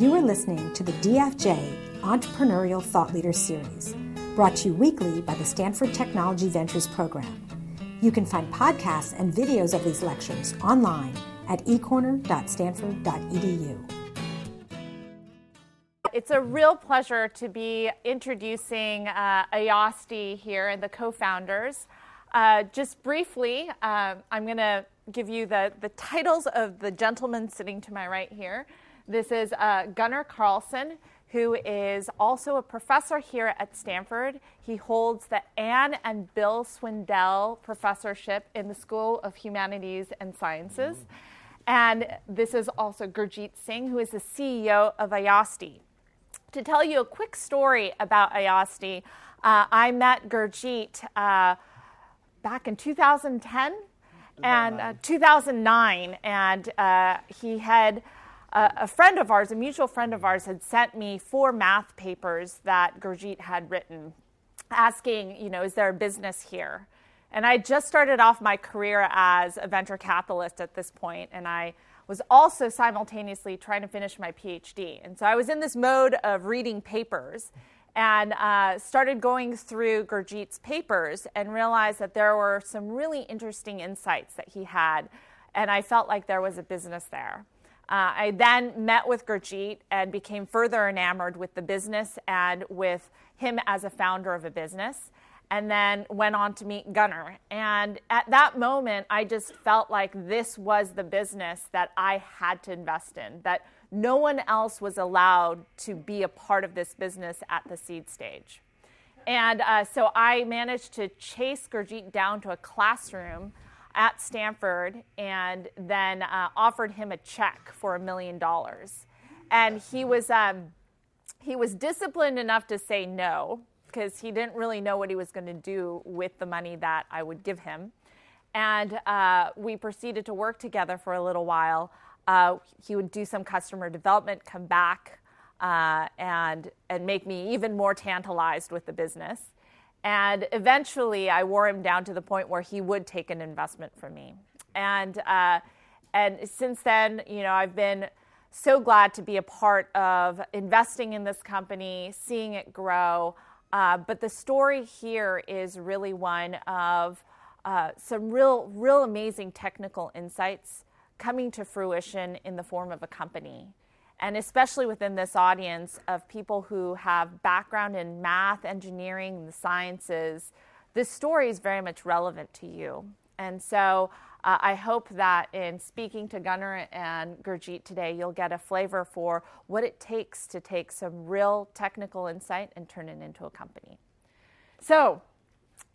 You are listening to the DFJ Entrepreneurial Thought Leader Series, brought to you weekly by the Stanford Technology Ventures Program. You can find podcasts and videos of these lectures online at ecorner.stanford.edu. It's a real pleasure to be introducing uh, here and the co founders. Uh, just briefly, uh, I'm going to give you the, the titles of the gentleman sitting to my right here. This is uh, Gunnar Carlsson, who is also a professor here at Stanford. He holds the Anne and Bill Swindell Professorship in the School of Humanities and Sciences. And this is also Gurjeet Singh, who is the CEO of Ayasdi. To tell you a quick story about Ayasdi, uh, I met Gurjeet uh, back in 2010 and uh, 2009, and uh, he had a friend of ours, a mutual friend of ours, had sent me four math papers that Gurjeet had written, asking, you know, is there a business here? And I just started off my career as a venture capitalist at this point, and I was also simultaneously trying to finish my PhD. And so I was in this mode of reading papers and uh, started going through Gurjeet's papers and realized that there were some really interesting insights that he had, and I felt like there was a business there. Uh, I then met with Gurjeet and became further enamored with the business and with him as a founder of a business, and then went on to meet Gunnar. And at that moment, I just felt like this was the business that I had to invest in, that no one else was allowed to be a part of this business at the seed stage. And uh, so I managed to chase Gurjeet down to a classroom at Stanford and then uh, offered him a check for a million dollars. And he was, um, he was disciplined enough to say no because he didn't really know what he was going to do with the money that I would give him. And uh, we proceeded to work together for a little while. Uh, he would do some customer development, come back, uh, and and make me even more tantalized with the business. And eventually, I wore him down to the point where he would take an investment from me. And uh, and since then, you know, I've been so glad to be a part of investing in this company, seeing it grow. Uh, but the story here is really one of uh, some real, real amazing technical insights coming to fruition in the form of a company. And especially within this audience of people who have background in math, engineering, the sciences, this story is very much relevant to you. And so uh, I hope that in speaking to Gunnar and Gurjeet today, you'll get a flavor for what it takes to take some real technical insight and turn it into a company. So,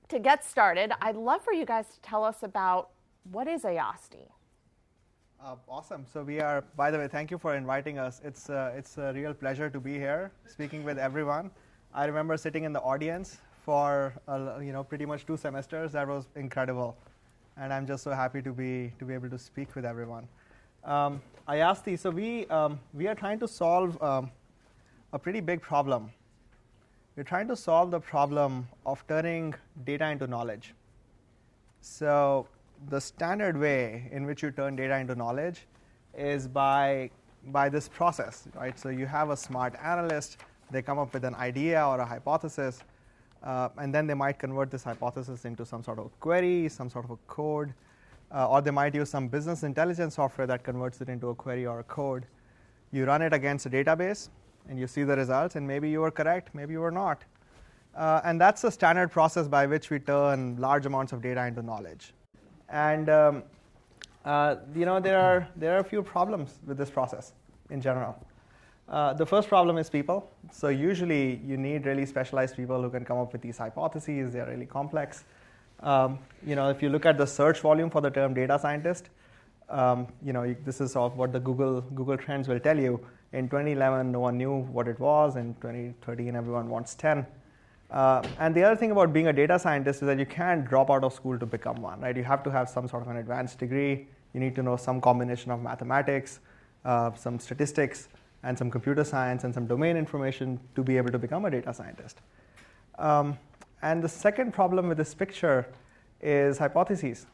to get started, I'd love for you guys to tell us about what is Ayasdi. Uh, awesome. So we are. By the way, thank you for inviting us. It's uh, it's a real pleasure to be here, speaking with everyone. I remember sitting in the audience for uh, you know pretty much two semesters. That was incredible, and I'm just so happy to be to be able to speak with everyone. Um, Ayasdi. So we um, we are trying to solve um, a pretty big problem. We're trying to solve the problem of turning data into knowledge. So the standard way in which you turn data into knowledge is by, by this process, right? So you have a smart analyst, they come up with an idea or a hypothesis, uh, and then they might convert this hypothesis into some sort of query, some sort of a code, uh, or they might use some business intelligence software that converts it into a query or a code. You run it against a database, and you see the results, and maybe you were correct, maybe you were not. Uh, and that's the standard process by which we turn large amounts of data into knowledge. And um, uh, you know there are there are a few problems with this process in general. Uh, the first problem is people. So usually you need really specialized people who can come up with these hypotheses. They're really complex. Um, you know, if you look at the search volume for the term data scientist, um, you know, this is what the Google Google Trends will tell you. In 2011, no one knew what it was. In 2013, everyone wants 10. Uh, and the other thing about being a data scientist is that you can't drop out of school to become one, right? You have to have some sort of an advanced degree. You need to know some combination of mathematics, uh, some statistics, and some computer science and some domain information to be able to become a data scientist. Um, and the second problem with this picture is hypotheses.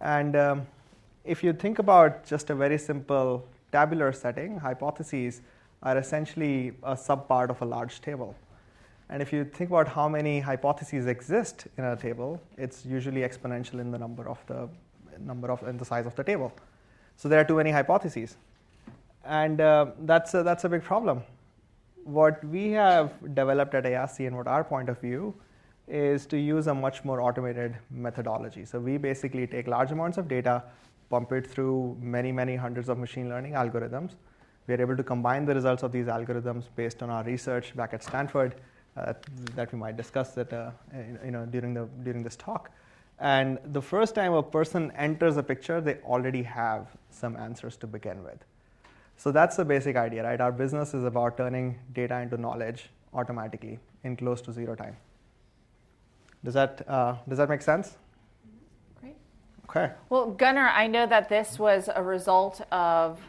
And um, if you think about just a very simple tabular setting, hypotheses are essentially a subpart of a large table. And if you think about how many hypotheses exist in a table, it's usually exponential in the number of the number of and the size of the table. So there are too many hypotheses, and uh, that's a, that's a big problem. What we have developed at Ayasdi and what our point of view is to use a much more automated methodology. So we basically take large amounts of data, pump it through many, many hundreds of machine learning algorithms. We are able to combine the results of these algorithms based on our research back at Stanford that we might discuss that, uh, you know, during, the, during this talk. And the first time a person enters a picture, they already have some answers to begin with. So that's the basic idea, right? Our business is about turning data into knowledge automatically in close to zero time. Does that, uh, does that make sense? Great. Okay. Well, Gunnar, I know that this was a result of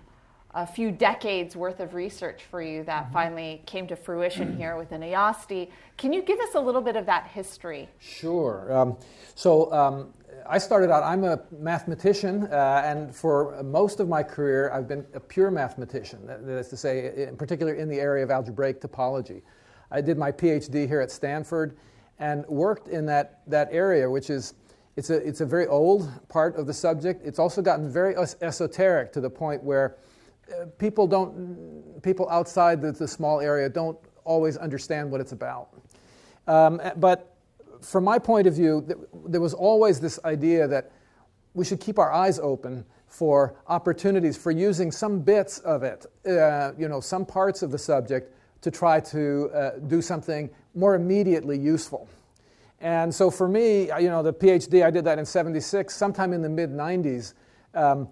a few decades worth of research for you that mm-hmm. finally came to fruition here within Ayasdi. Can you give us a little bit of that history? Sure. Um, so um, I started out, I'm a mathematician, uh, and for most of my career, I've been a pure mathematician. That is to say, in particular in the area of algebraic topology. I did my PhD here at Stanford and worked in that, that area, which is it's a, it's a very old part of the subject. It's also gotten very esoteric to the point where people don't people outside the, the, small area don't always understand what it's about. Um, but from my point of view, there was always this idea that we should keep our eyes open for opportunities for using some bits of it, uh, you know, some parts of the subject to try to uh, do something more immediately useful. And so for me, you know, the PhD, I did that in 76, sometime in the mid 90s. Um,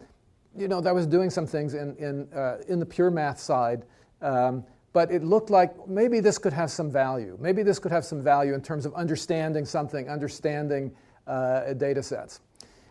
you know, I was doing some things in, in, uh, in the pure math side, um, but it looked like maybe this could have some value. Maybe this could have some value in terms of understanding something, understanding uh, data sets.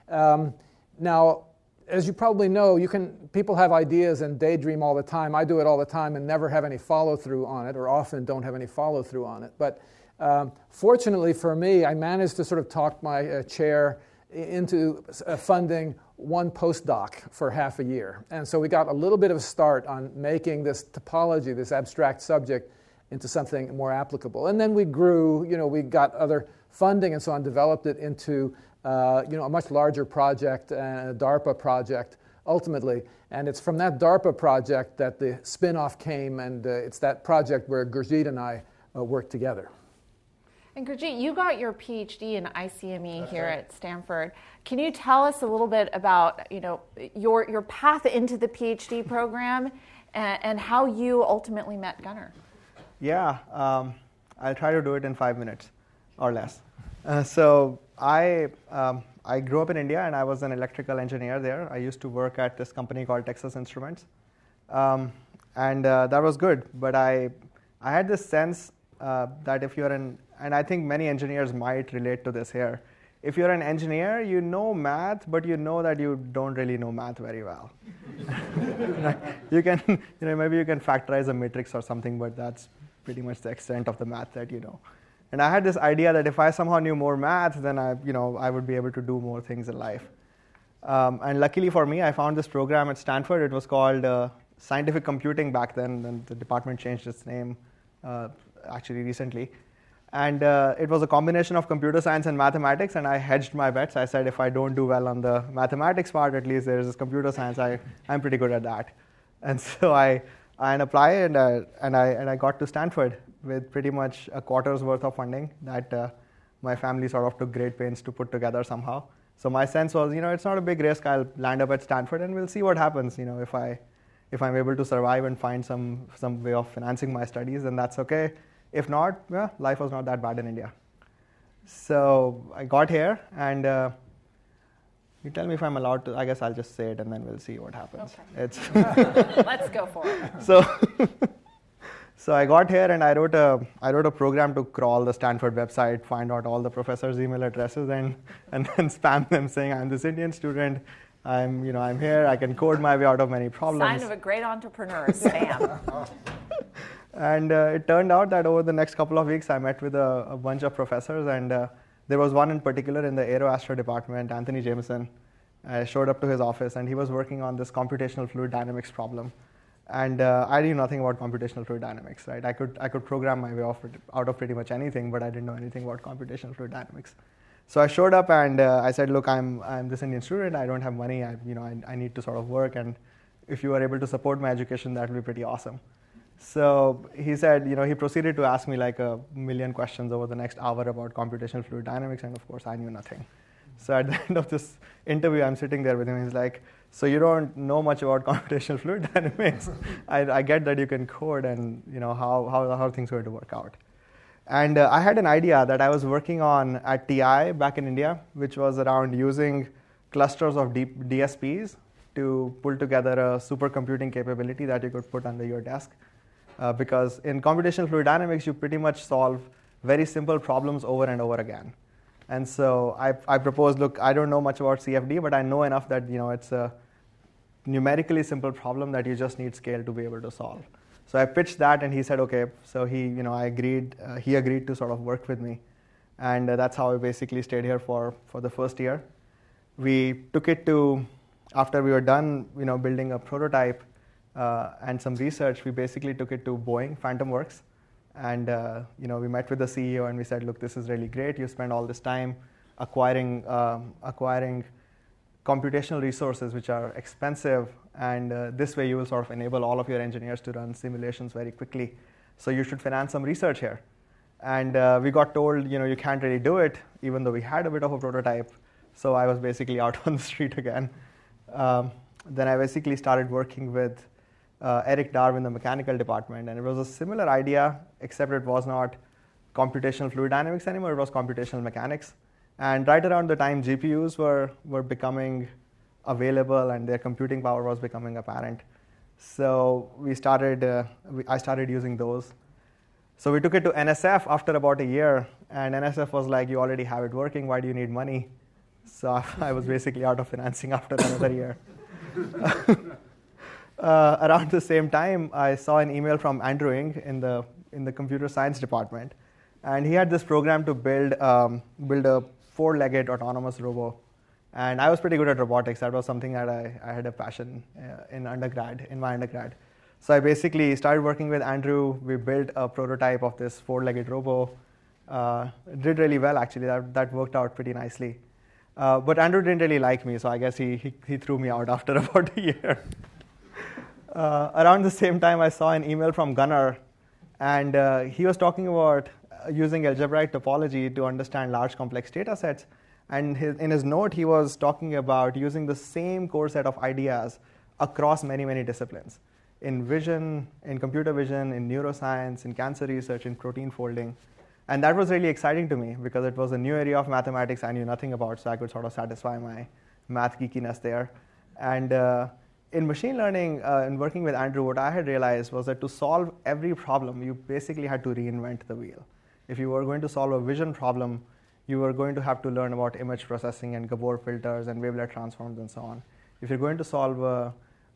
Um, now, as you probably know, you can, people have ideas and daydream all the time. I do it all the time and never have any follow through on it, or often don't have any follow through on it. But um, fortunately for me, I managed to sort of talk my uh, chair into uh, funding one postdoc for half a year. And so we got a little bit of a start on making this topology, this abstract subject, into something more applicable. And then we grew, you know, we got other funding and so on, developed it into, uh, you know, a much larger project, a DARPA project, ultimately. And it's from that DARPA project that the spin-off came, and uh, it's that project where Gurjeet and I uh, worked together. And Gurjeet, you got your PhD in ICME That's here right. at Stanford. Can you tell us a little bit about you know your your path into the PhD program and, and how you ultimately met Gunnar? Yeah, um, I'll try to do it in five minutes or less. Uh, so I um, I grew up in India and I was an electrical engineer there. I used to work at this company called Texas Instruments, um, and uh, that was good. But I I had this sense uh, that if you're an and I think many engineers might relate to this here. If you're an engineer, you know math, but you know that you don't really know math very well. you can, you know, maybe you can factorize a matrix or something, but that's pretty much the extent of the math that you know. And I had this idea that if I somehow knew more math, then I, you know, I would be able to do more things in life. Um, and luckily for me, I found this program at Stanford. It was called uh, Scientific Computing back then, and the department changed its name uh, actually recently. And uh, it was a combination of computer science and mathematics, and I hedged my bets. I said, if I don't do well on the mathematics part, at least there's this computer science. I, I'm pretty good at that. And so I, I applied, and, uh, and, I, and I got to Stanford with pretty much a quarter's worth of funding that uh, my family sort of took great pains to put together somehow. So my sense was, you know, it's not a big risk. I'll land up at Stanford, and we'll see what happens. You know, if I, if I'm able to survive and find some, some way of financing my studies, then that's okay if not, yeah, life was not that bad in India. So I got here, and uh, you tell me if I'm allowed to. I guess I'll just say it, and then we'll see what happens. Okay. It's Let's go for it. So, so I got here, and I wrote a I wrote a program to crawl the Stanford website, find out all the professors' email addresses, and and then spam them saying I'm this Indian student. I'm you know I'm here. I can code my way out of many problems. Sign of a great entrepreneur, spam. And uh, it turned out that over the next couple of weeks, I met with a, a bunch of professors, and uh, there was one in particular in the aeroastro department, Antony Jameson. I showed up to his office, and he was working on this computational fluid dynamics problem. and uh, I knew nothing about computational fluid dynamics, right? I could I could program my way off, out of pretty much anything, but I didn't know anything about computational fluid dynamics. So I showed up and uh, I said, look, I'm I'm this Indian student. I don't have money. I you know I, I need to sort of work, and if you are able to support my education, that would be pretty awesome. So he said, you know, he proceeded to ask me like a million questions over the next hour about computational fluid dynamics, and of course I knew nothing. So at the end of this interview, I'm sitting there with him. He's like, so you don't know much about computational fluid dynamics. I, I, get that you can code and you know how, how, how things are going to work out. And uh, I had an idea that I was working on at TI back in India, which was around using clusters of D- DSPs to pull together a supercomputing capability that you could put under your desk. Uh, because in computational fluid dynamics, you pretty much solve very simple problems over and over again. And so I, I proposed, look, I don't know much about CFD, but I know enough that you know it's a numerically simple problem that you just need scale to be able to solve. So I pitched that, and he said, okay. So he, you know, I agreed. Uh, he agreed to sort of work with me, and uh, that's how I basically stayed here for for the first year. We took it to after we were done, you know, building a prototype and some research. We basically took it to Boeing Phantom Works, and uh, you know, we met with the CEO and we said, look, this is really great. You spend all this time acquiring um, acquiring computational resources which are expensive, and uh, this way you will sort of enable all of your engineers to run simulations very quickly. So you should finance some research here. And uh, we got told, you know, you can't really do it, even though we had a bit of a prototype. So I was basically out on the street again. Um, then I basically started working with uh, Eric Darve in the mechanical department, and it was a similar idea, except it was not computational fluid dynamics anymore, it was computational mechanics. And right around the time GPUs were, were becoming available and their computing power was becoming apparent. So we started, uh, we, I started using those. So we took it to NSF after about a year, and NSF was like, You already have it working, why do you need money? So I was basically out of financing after another year. uh, around the same time, I saw an email from Andrew Ng in the, in the computer science department. And he had this program to build, um, build a four legged autonomous robo. And I was pretty good at robotics. That was something that I, I had a passion uh, in undergrad, in my undergrad. So I basically started working with Andrew. We built a prototype of this four legged robo. Uh, did really well, actually. That, that worked out pretty nicely. Uh, but Andrew didn't really like me, so I guess he, he, he threw me out after about a year. Uh, around the same time, I saw an email from Gunnar, and uh, he was talking about uh, using algebraic topology to understand large complex data sets. And his, in his note, he was talking about using the same core set of ideas across many, many disciplines in vision, in computer vision, in neuroscience, in cancer research, in protein folding. And that was really exciting to me because it was a new area of mathematics I knew nothing about, so I could sort of satisfy my math geekiness there. And uh, in machine learning, uh, in working with Andrew, what I had realized was that to solve every problem, you basically had to reinvent the wheel. If you were going to solve a vision problem, you were going to have to learn about image processing and Gabor filters and wavelet transforms and so on. If you're going to solve a,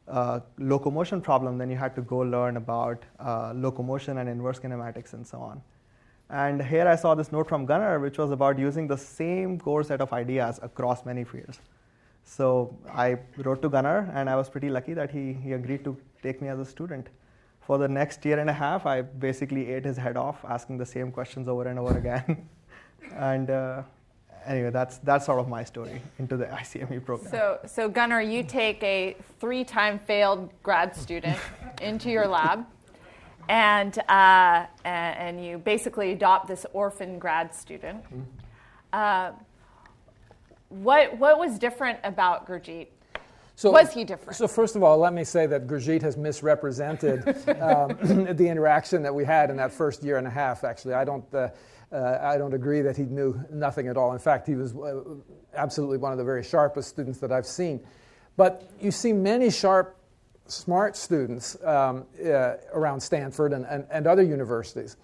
a locomotion problem, then you had to go learn about uh, locomotion and inverse kinematics and so on. And here I saw this note from Gunnar, which was about using the same core set of ideas across many fields. So I wrote to Gunnar, and I was pretty lucky that he, he agreed to take me as a student. For the next year and a half, I basically ate his head off, asking the same questions over and over again. and uh, anyway, that's, that's sort of my story into the ICME program. So, so Gunnar, you take a three time failed grad student into your lab and, uh, and you basically adopt this orphan grad student. Mm-hmm. Uh, what, what was different about Gurjeet? So, was he different? So first of all, let me say that Gurjeet has misrepresented um, the interaction that we had in that first year and a half. Actually, I don't, uh, uh, I don't agree that he knew nothing at all. In fact, he was uh, absolutely one of the very sharpest students that I've seen. But you see many sharp smart students um, uh, around Stanford and, and, and, other universities.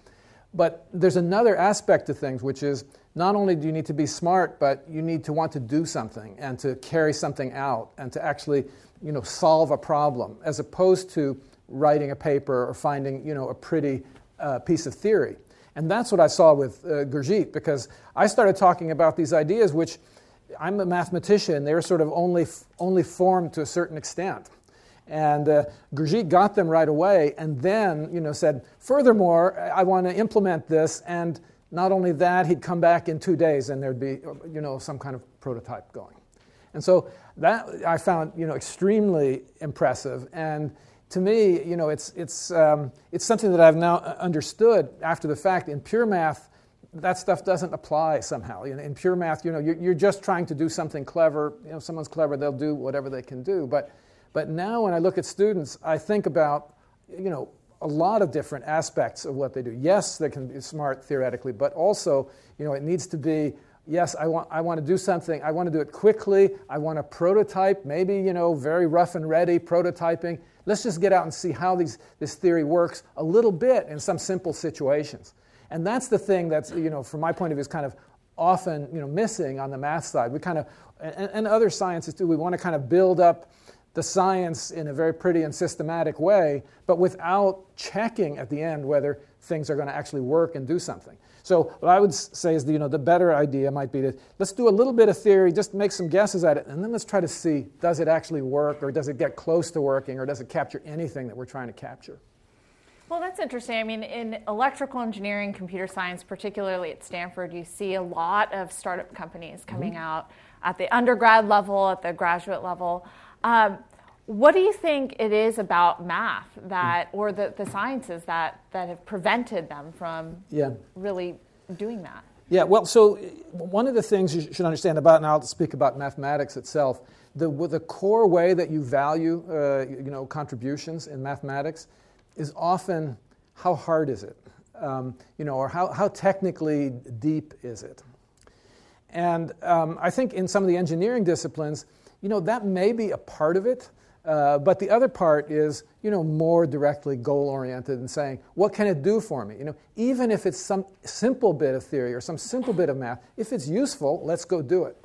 But there's another aspect to things, which is not only do you need to be smart, but you need to want to do something and to carry something out and to actually you know, solve a problem, as opposed to writing a paper or finding you know, a pretty uh, piece of theory. And that's what I saw with uh, because I started talking about these ideas, which I'm a mathematician, they're sort of only, only formed to a certain extent. And uh, got them right away and then you know, said, furthermore, I want to implement this. And not only that, he'd come back in two days and there'd be you know, some kind of prototype going. And so that I found you know, extremely impressive. And to me, you know, it's, it's, um, it's something that I've now understood after the fact. In pure math, that stuff doesn't apply somehow. In, in pure math, you know, you're, you're, just trying to do something clever. You know, someone's clever, they'll do whatever they can do. But, but now when I look at students, I think about, you know, a lot of different aspects of what they do. Yes, they can be smart theoretically, but also, you know, it needs to be yes, I want, I want to do something. I want to do it quickly. I want to prototype, maybe, you know, very rough and ready prototyping. Let's just get out and see how these, this theory works a little bit in some simple situations. And that's the thing that's, you know, from my point of view, is kind of often, you know, missing on the math side. We kind of, and, and other sciences too, we want to kind of build up the science in a very pretty and systematic way, but without checking at the end whether things are going to actually work and do something. So what I would say is, the, you know, the better idea might be to let's do a little bit of theory, just make some guesses at it, and then let's try to see does it actually work, or does it get close to working, or does it capture anything that we're trying to capture. Well, that's interesting. I mean, in electrical engineering, computer science, particularly at Stanford, you see a lot of startup companies coming mm-hmm. out at the undergrad level, at the graduate level. Um, what do you think it is about math that, or the, the sciences that, that have prevented them from yeah. really doing that? Yeah, well, so one of the things you should understand about, and I'll speak about mathematics itself, the, the core way that you value uh, you know, contributions in mathematics is often how hard is it? Um, you know, or how, how technically deep is it? And um, I think in some of the engineering disciplines, you know, that may be a part of it, uh, but the other part is, you know, more directly goal-oriented and saying, what can it do for me? You know, even if it's some simple bit of theory or some simple bit of math, if it's useful, let's go do it.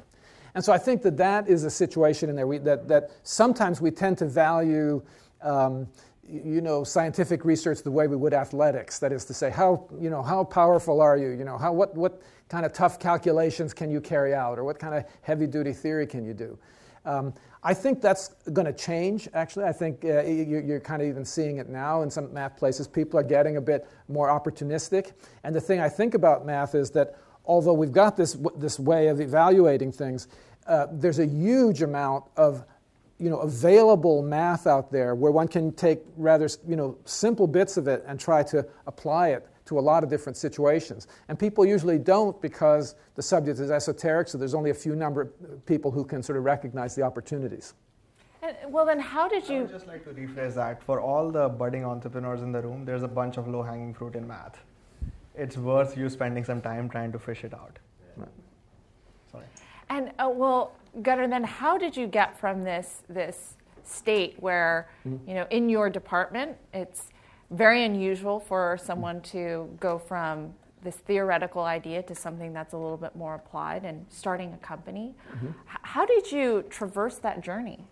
And so I think that that is a situation in there we, that, that sometimes we tend to value, um, you know, scientific research the way we would athletics. That is to say, how, you know, how powerful are you? You know, how, what, what kind of tough calculations can you carry out? Or what kind of heavy-duty theory can you do? Um, I think that's going to change, actually. I think uh, you're kind of even seeing it now in some math places. People are getting a bit more opportunistic. And the thing I think about math is that although we've got this, this way of evaluating things, uh, there's a huge amount of you know, available math out there where one can take rather you know, simple bits of it and try to apply it to a lot of different situations. And people usually don't because the subject is esoteric, so there's only a few number of people who can sort of recognize the opportunities. And, well, then, how did you? I would just like to rephrase that. For all the budding entrepreneurs in the room, there's a bunch of low hanging fruit in math. It's worth you spending some time trying to fish it out. Right. Sorry. And uh, well, Gunnar, then how did you get from this this state where mm-hmm. you know in your department it's very unusual for someone to go from this theoretical idea to something that's a little bit more applied and starting a company. Mm-hmm. How did you traverse that journey?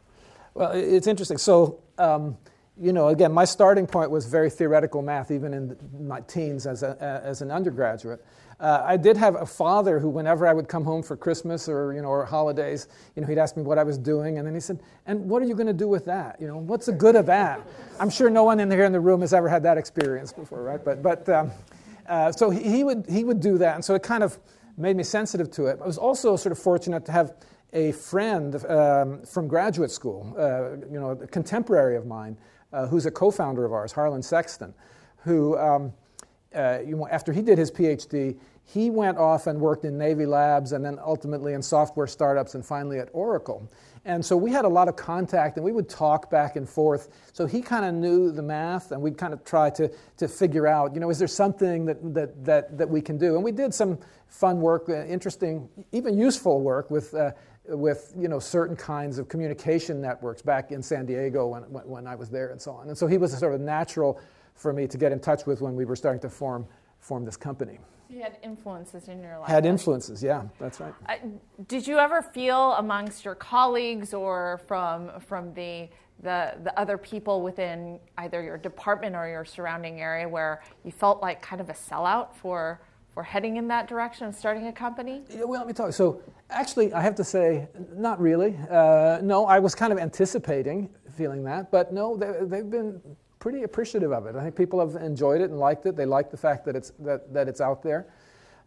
Well, it's interesting. So, um, you know, again, my starting point was very theoretical math, even in my teens as, a, as an undergraduate. Uh, I did have a father who, whenever I would come home for Christmas or you know or holidays, you know, he'd ask me what I was doing, and then he said, "And what are you going to do with that? You know, what's the good of that?" I'm sure no one in here in the room has ever had that experience before, right? But but um, uh, so he would he would do that, and so it kind of made me sensitive to it. I was also sort of fortunate to have a friend um, from graduate school, uh, you know, a contemporary of mine, uh, who's a co-founder of ours, Harlan Sexton, who. Um, uh, you know, after he did his PhD, he went off and worked in Navy labs and then ultimately in software startups and finally at Oracle. And so we had a lot of contact and we would talk back and forth. So he kind of knew the math and we'd kind of try to, to figure out, you know, is there something that, that, that, that we can do? And we did some fun work, uh, interesting, even useful work with, uh, with you know, certain kinds of communication networks back in San Diego when, when I was there and so on. And so he was a sort of natural for me to get in touch with when we were starting to form, form this company. You had influences in your life. Had influences, yeah, that's right. Uh, did you ever feel amongst your colleagues or from from the, the the other people within either your department or your surrounding area where you felt like kind of a sellout for for heading in that direction of starting a company? Yeah, well, let me talk. So actually, I have to say, not really. Uh, no, I was kind of anticipating feeling that. But no, they, they've been pretty appreciative of it. I think people have enjoyed it and liked it. They like the fact that it's, that, that it's out there.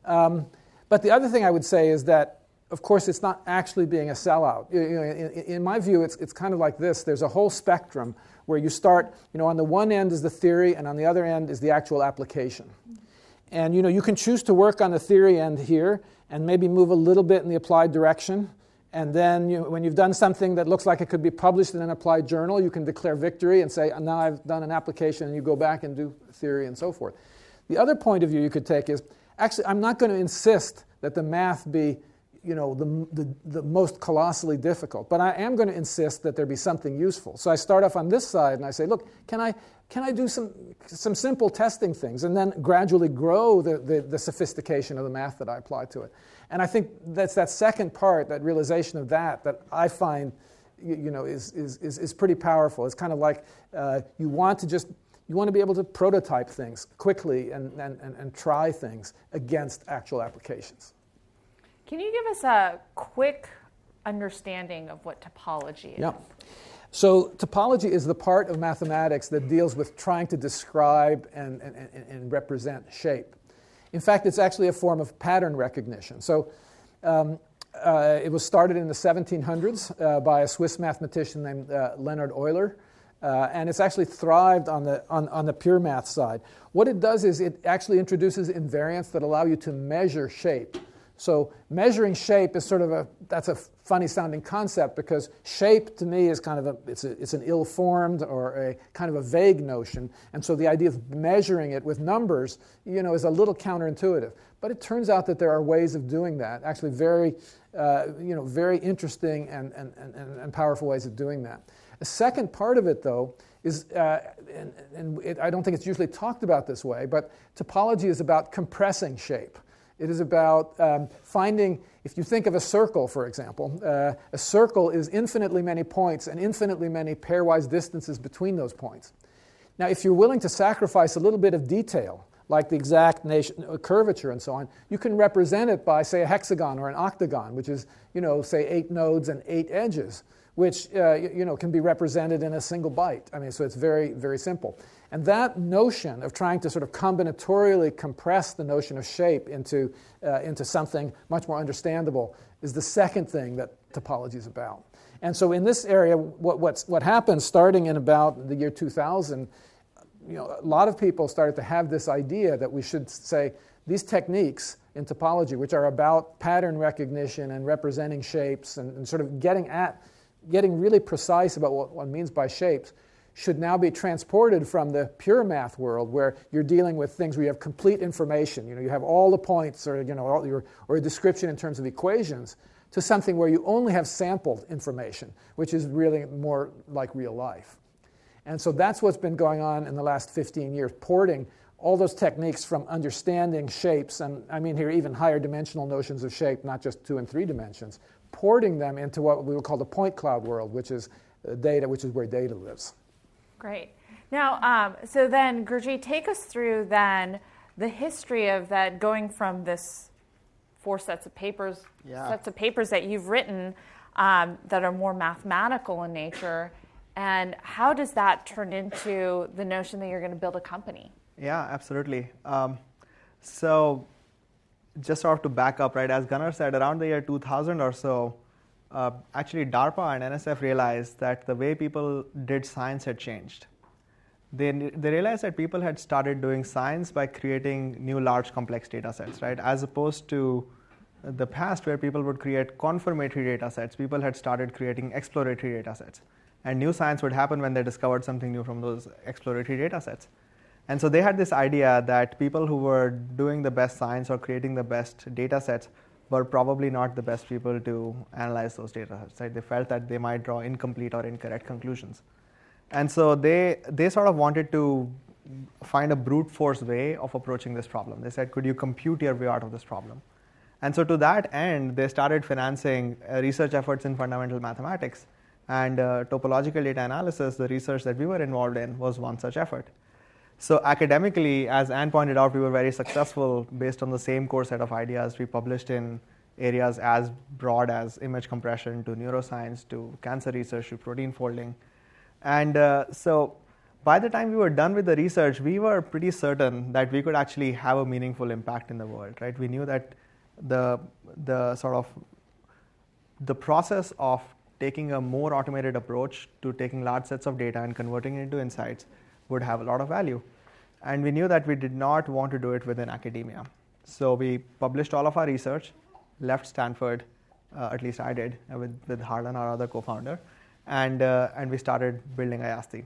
Um, but the other thing I would say is that, of course, it's not actually being a sellout. You know, in, in, my view, it's, it's kind of like this there's a whole spectrum where you start, you know, on the one end is the theory, and on the other end is the actual application. And you know, you can choose to work on the theory end here and maybe move a little bit in the applied direction. And then you, when you've done something that looks like it could be published in an applied journal, you can declare victory and say, now I've done an application, and you go back and do theory and so forth. The other point of view you could take is actually, I'm not going to insist that the math be you know, the, the, the, most colossally difficult. But I am going to insist that there be something useful. So I start off on this side and I say, look, can I, can I do some, some simple testing things and then gradually grow the, the, the sophistication of the math that I apply to it? And I think that's that second part, that realization of that, that I find you, know, is, is, is, is, pretty powerful. It's kind of like uh, you want to just you want to be able to prototype things quickly and, and, and, and try things against actual applications. Can you give us a quick understanding of what topology is? Yeah. So, topology is the part of mathematics that deals with trying to describe and, and, and, represent shape. In fact, it's actually a form of pattern recognition. So, um, uh, it was started in the 1700s uh, by a Swiss mathematician named uh, Leonhard Euler, uh, and it's actually thrived on the, on, on the pure math side. What it does is it actually introduces invariants that allow you to measure shape. So measuring shape is sort of a that's a funny sounding concept because shape to me is kind of a it's, a, it's an ill-formed or a kind of a vague notion. And so the idea of measuring it with numbers you know is a little counterintuitive. But it turns out that there are ways of doing that actually very uh, you know very interesting and, and, and, and powerful ways of doing that. The second part of it though is uh, and, and it, i don't think it's usually talked about this way but topology is about compressing shape it is about um, finding, if you think of a circle, for example, uh, a circle is infinitely many points and infinitely many pairwise distances between those points. Now, if you're willing to sacrifice a little bit of detail, like the exact nation, uh, curvature and so on, you can represent it by, say, a hexagon or an octagon, which is, you know, say, eight nodes and eight edges, which, uh, you know, can be represented in a single byte. I mean, so it's very, very simple. And that notion of trying to sort of combinatorially compress the notion of shape into, uh, into something much more understandable is the second thing that topology is about. And so in this area, what, what's, what happened starting in about the year 2000, you know, a lot of people started to have this idea that we should say these techniques in topology, which are about pattern recognition and representing shapes and, and sort of getting at, getting really precise about what one means by shapes, should now be transported from the pure math world where you're dealing with things where you have complete information. You know, you have all the points or, you know, all your, or a description in terms of equations to something where you only have sampled information, which is really more like real life. And so that's what's been going on in the last 15 years, porting all those techniques from understanding shapes, and I mean here even higher dimensional notions of shape, not just two and three dimensions, porting them into what we would call the point cloud world, which is uh, data, which is where data lives. Great. Now, um, so then, Gurjeet, take us through then the history of that going from this four sets of papers, yeah. sets of papers that you've written um, that are more mathematical in nature, and how does that turn into the notion that you're going to build a company? Yeah, absolutely. Um, so, just sort of to back up, right? As Gunnar said, around the year 2000 or so, uh, actually DARPA and NSF realized that the way people did science had changed. They, they realized that people had started doing science by creating new large complex data sets, right? As opposed to the past where people would create confirmatory data sets, people had started creating exploratory data sets. And new science would happen when they discovered something new from those exploratory data sets. And so they had this idea that people who were doing the best science or creating the best data sets were probably not the best people to analyze those data sets. Right? They felt that they might draw incomplete or incorrect conclusions. And so they, they sort of wanted to find a brute force way of approaching this problem. They said, could you compute your way out of this problem? And so to that end, they started financing uh, research efforts in fundamental mathematics. And uh, topological data analysis, the research that we were involved in, was one such effort. So academically, as Anne pointed out, we were very successful based on the same core set of ideas we published in areas as broad as image compression to neuroscience to cancer research to protein folding. And uh, so by the time we were done with the research, we were pretty certain that we could actually have a meaningful impact in the world, right? We knew that the, the sort of the process of taking a more automated approach to taking large sets of data and converting it into insights would have a lot of value. And we knew that we did not want to do it within academia. So we published all of our research, left Stanford, uh, at least I did, uh, with, with Harlan, our other co founder, and, uh, and we started building Ayasdi.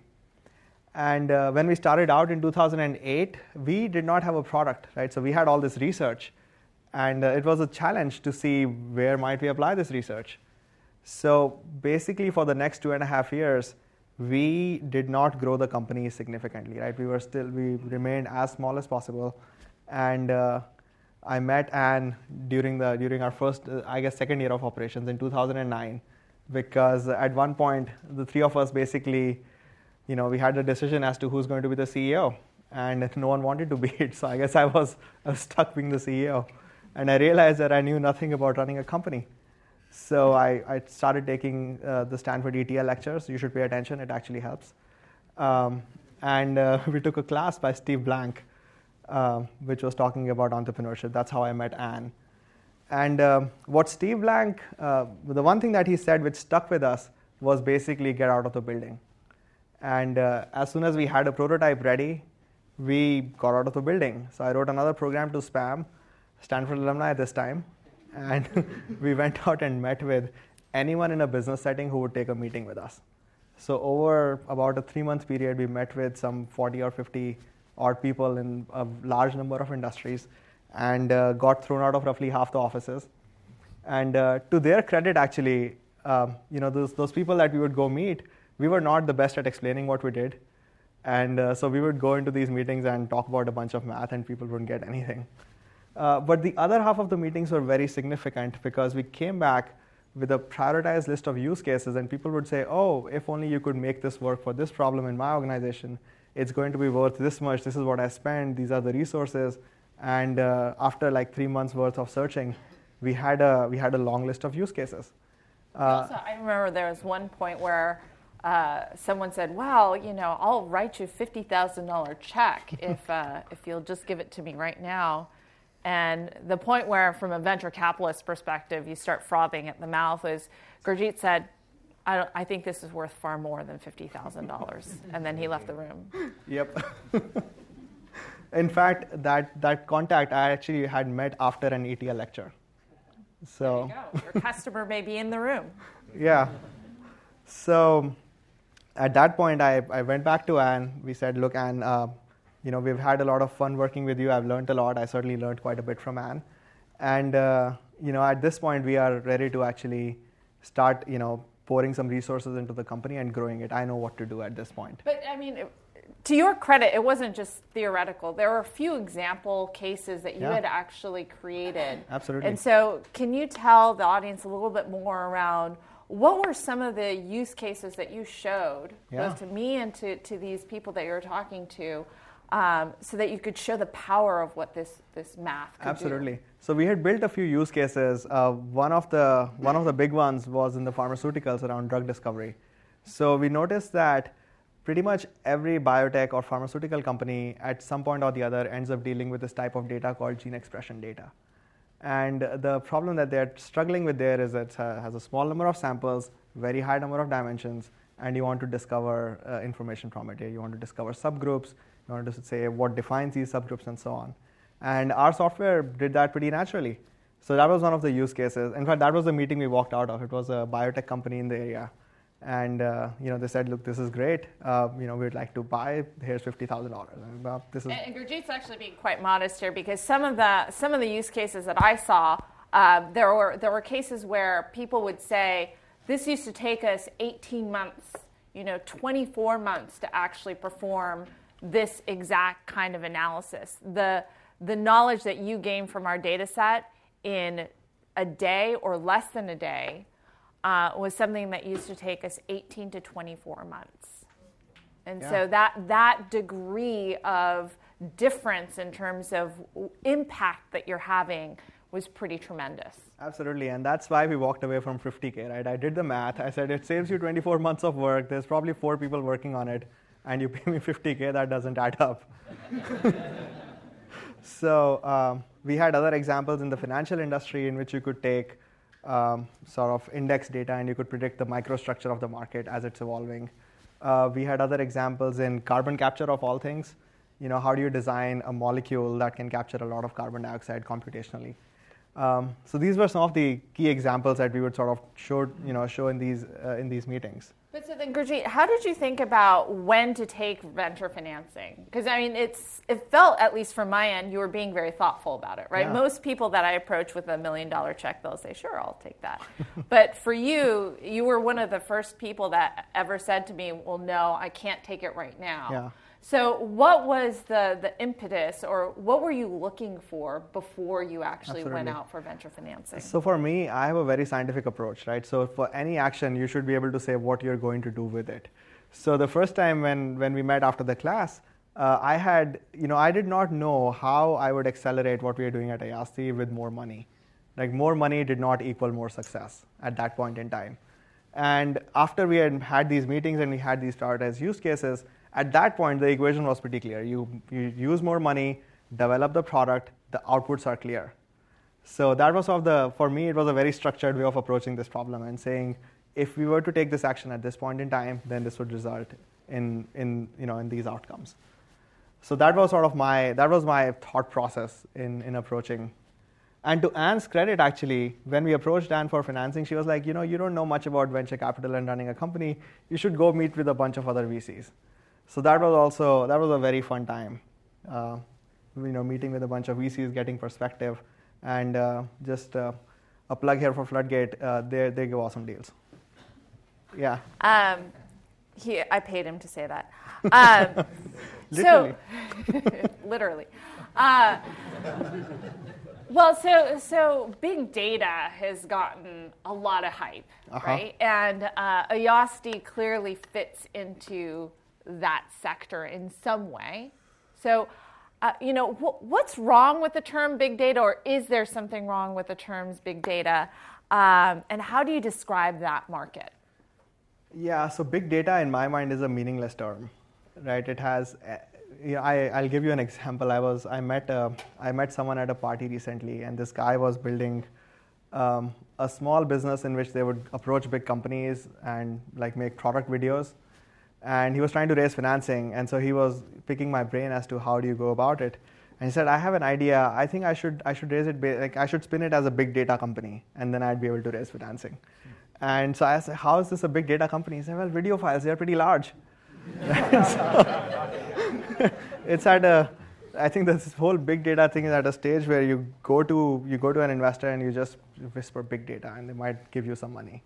And uh, when we started out in 2008, we did not have a product, right? So we had all this research, and uh, it was a challenge to see where might we apply this research. So basically, for the next two and a half years, we did not grow the company significantly, right? We were still, we remained as small as possible. And uh, I met Anne during, the, during our first, uh, I guess, second year of operations in 2009, because at one point, the three of us basically, you know, we had a decision as to who's going to be the CEO. And no one wanted to be it. So I guess I was, I was stuck being the CEO. And I realized that I knew nothing about running a company. So I, I started taking uh, the Stanford ETL lectures. You should pay attention, it actually helps. Um, and uh, we took a class by Steve Blank, uh, which was talking about entrepreneurship. That's how I met Anne. And um, what Steve Blank, uh, the one thing that he said which stuck with us was basically get out of the building. And uh, as soon as we had a prototype ready, we got out of the building. So I wrote another program to spam Stanford alumni at this time and we went out and met with anyone in a business setting who would take a meeting with us. So over about a three-month period, we met with some 40 or 50 odd people in a large number of industries, and uh, got thrown out of roughly half the offices. And uh, to their credit, actually, um, you know, those, those people that we would go meet, we were not the best at explaining what we did. And uh, so we would go into these meetings and talk about a bunch of math, and people wouldn't get anything. Uh, but the other half of the meetings were very significant because we came back with a prioritized list of use cases, and people would say, Oh, if only you could make this work for this problem in my organization, it's going to be worth this much. This is what I spend. These are the resources. And uh, after like three months worth of searching, we had a, we had a long list of use cases. Uh, also, I remember there was one point where uh, someone said, "Well, you know, I'll write you a fifty thousand dollar check if uh, if you'll just give it to me right now." And the point where, from a venture capitalist perspective, you start frothing at the mouth is Gurjeet said, I, I think this is worth far more than $50,000. and then he left the room. Yep. In fact, that, that contact I actually had met after an ETL lecture. So you Your customer may be in the room. Yeah. So at that point, I, I went back to Anne. We said, look, Anne, uh, you know, we've had a lot of fun working with you. I've learned a lot. I certainly learned quite a bit from Anne. And, uh, you know, at this point, we are ready to actually start, you know, pouring some resources into the company and growing it. I know what to do at this point. But, I mean, to your credit, it wasn't just theoretical. There were a few example cases that you yeah. had actually created. Absolutely. And so, can you tell the audience a little bit more around what were some of the use cases that you showed, yeah. both to me and to, to these people that you were talking to, um, so that you could show the power of what this, this math Absolutely. Do. So we had built a few use cases. Uh, one, of the, one of the big ones was in the pharmaceuticals around drug discovery. So we noticed that pretty much every biotech or pharmaceutical company at some point or the other ends up dealing with this type of data called gene expression data. And the problem that they're struggling with there is it has a small number of samples, very high number of dimensions, and you want to discover uh, information from it. You want to discover subgroups, in order to say what defines these subgroups and so on. And our software did that pretty naturally. So that was one of the use cases. In fact, that was the meeting we walked out of. It was a biotech company in the area. And uh, you know, they said, look, this is great. Uh, you know, we'd like to buy. Here's fifty thousand dollars. Well, this is. And, and Gurjeet's actually being quite modest here because some of the some of the use cases that I saw, uh, there were there were cases where people would say, this used to take us 18 months, you know, 24 months to actually perform this exact kind of analysis. The, the knowledge that you gain from our data set in a day or less than a day uh, was something that used to take us 18 to 24 months. And yeah. so that, that degree of difference in terms of impact that you're having was pretty tremendous. Absolutely, and that's why we walked away from 50K, right? I did the math. I said it saves you 24 months of work. There's probably four people working on it, and you pay me 50K, that doesn't add up. so um, we had other examples in the financial industry in which you could take um, sort of index data and you could predict the microstructure of the market as it's evolving. Uh, we had other examples in carbon capture of all things. You know, how do you design a molecule that can capture a lot of carbon dioxide computationally? Um, so these were some of the key examples that we would sort of show, you know, show in these uh, in these meetings. But so then, Gurjeet, how did you think about when to take venture financing? Because I mean, it's it felt at least from my end, you were being very thoughtful about it, right? Yeah. Most people that I approach with a million dollar check, they'll say, "Sure, I'll take that." but for you, you were one of the first people that ever said to me, "Well, no, I can't take it right now." Yeah. So, what was the, the impetus, or what were you looking for before you actually went out for venture financing? So for me, I have a very scientific approach, right? So for any action, you should be able to say what you're going to do with it. So the first time when, when we met after the class, uh, I had, you know, I did not know how I would accelerate what we are doing at Ayasdi with more money. Like more money did not equal more success at that point in time. And after we had had these meetings and we had these prioritized use cases, at that point the equation was pretty clear. You, you use more money, develop the product, the outputs are clear. So that was of the, for me, it was a very structured way of approaching this problem and saying, if we were to take this action at this point in time, then this would result in, in, you know, in these outcomes. So that was sort of my, that was my thought process in, in approaching. And to Anne's credit, actually, when we approached Anne for financing, she was like, you know, you don't know much about venture capital and running a company. You should go meet with a bunch of other VCs. So that was also, that was a very fun time. Uh, you know, meeting with a bunch of VCs, getting perspective, and uh, just uh, a plug here for Floodgate. Uh, they they give awesome deals. Yeah, Um, he, I paid him to say that. Um, Literally. So, literally. Uh, well, so so big data has gotten a lot of hype, Uh-huh. right? And uh, Ayasdi clearly fits into that sector in some way. So. Uh, you know, wh- what's wrong with the term big data, or is there something wrong with the terms big data? Um, and how do you describe that market? yeah. So big data, in my mind, is a meaningless term, right? It has. Uh, you know, I, I'll give you an example. I was I met uh, I met someone at a party recently, and this guy was building um, a small business in which they would approach big companies and like make product videos. And he was trying to raise financing, and so he was picking my brain as to how do you go about it. And he said, "I have an idea. I think I should I should raise it like I should spin it as a big data company, and then I'd be able to raise financing." And so I said, "How is this a big data company?" He said, "Well, video files they're pretty large." it's at a I think this whole big data thing is at a stage where you go to you go to an investor and you just whisper big data and they might give you some money.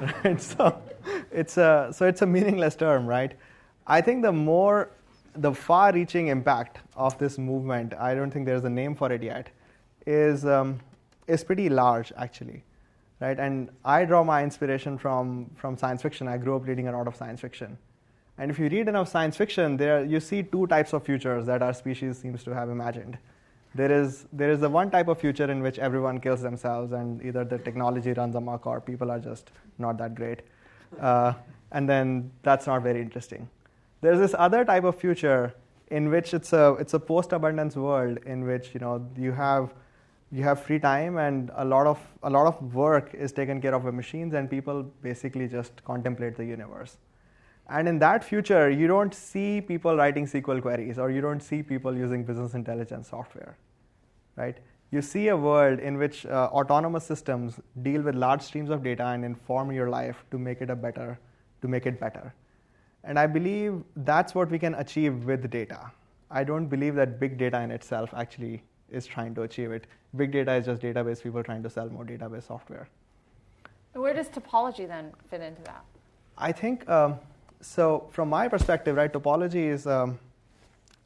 Right? So it's a so it's a meaningless term, right? I think the more the far-reaching impact of this movement, I don't think there's a name for it yet, is um, is pretty large actually, right? And I draw my inspiration from from science fiction. I grew up reading a lot of science fiction, and if you read enough science fiction, there you see two types of futures that our species seems to have imagined. There is there is the one type of future in which everyone kills themselves, and either the technology runs amok or people are just not that great, uh, and then that's not very interesting. There's this other type of future in which it's a it's a post-abundance world in which you know you have you have free time and a lot of a lot of work is taken care of by machines and people basically just contemplate the universe. And in that future, you don't see people writing SQL queries or you don't see people using business intelligence software, right? You see a world in which uh, autonomous systems deal with large streams of data and inform your life to make it a better, to make it better. And I believe that's what we can achieve with data. I don't believe that big data in itself actually is trying to achieve it. Big data is just database people trying to sell more database software. Where does topology then fit into that? I think um, so. From my perspective, right, topology is um,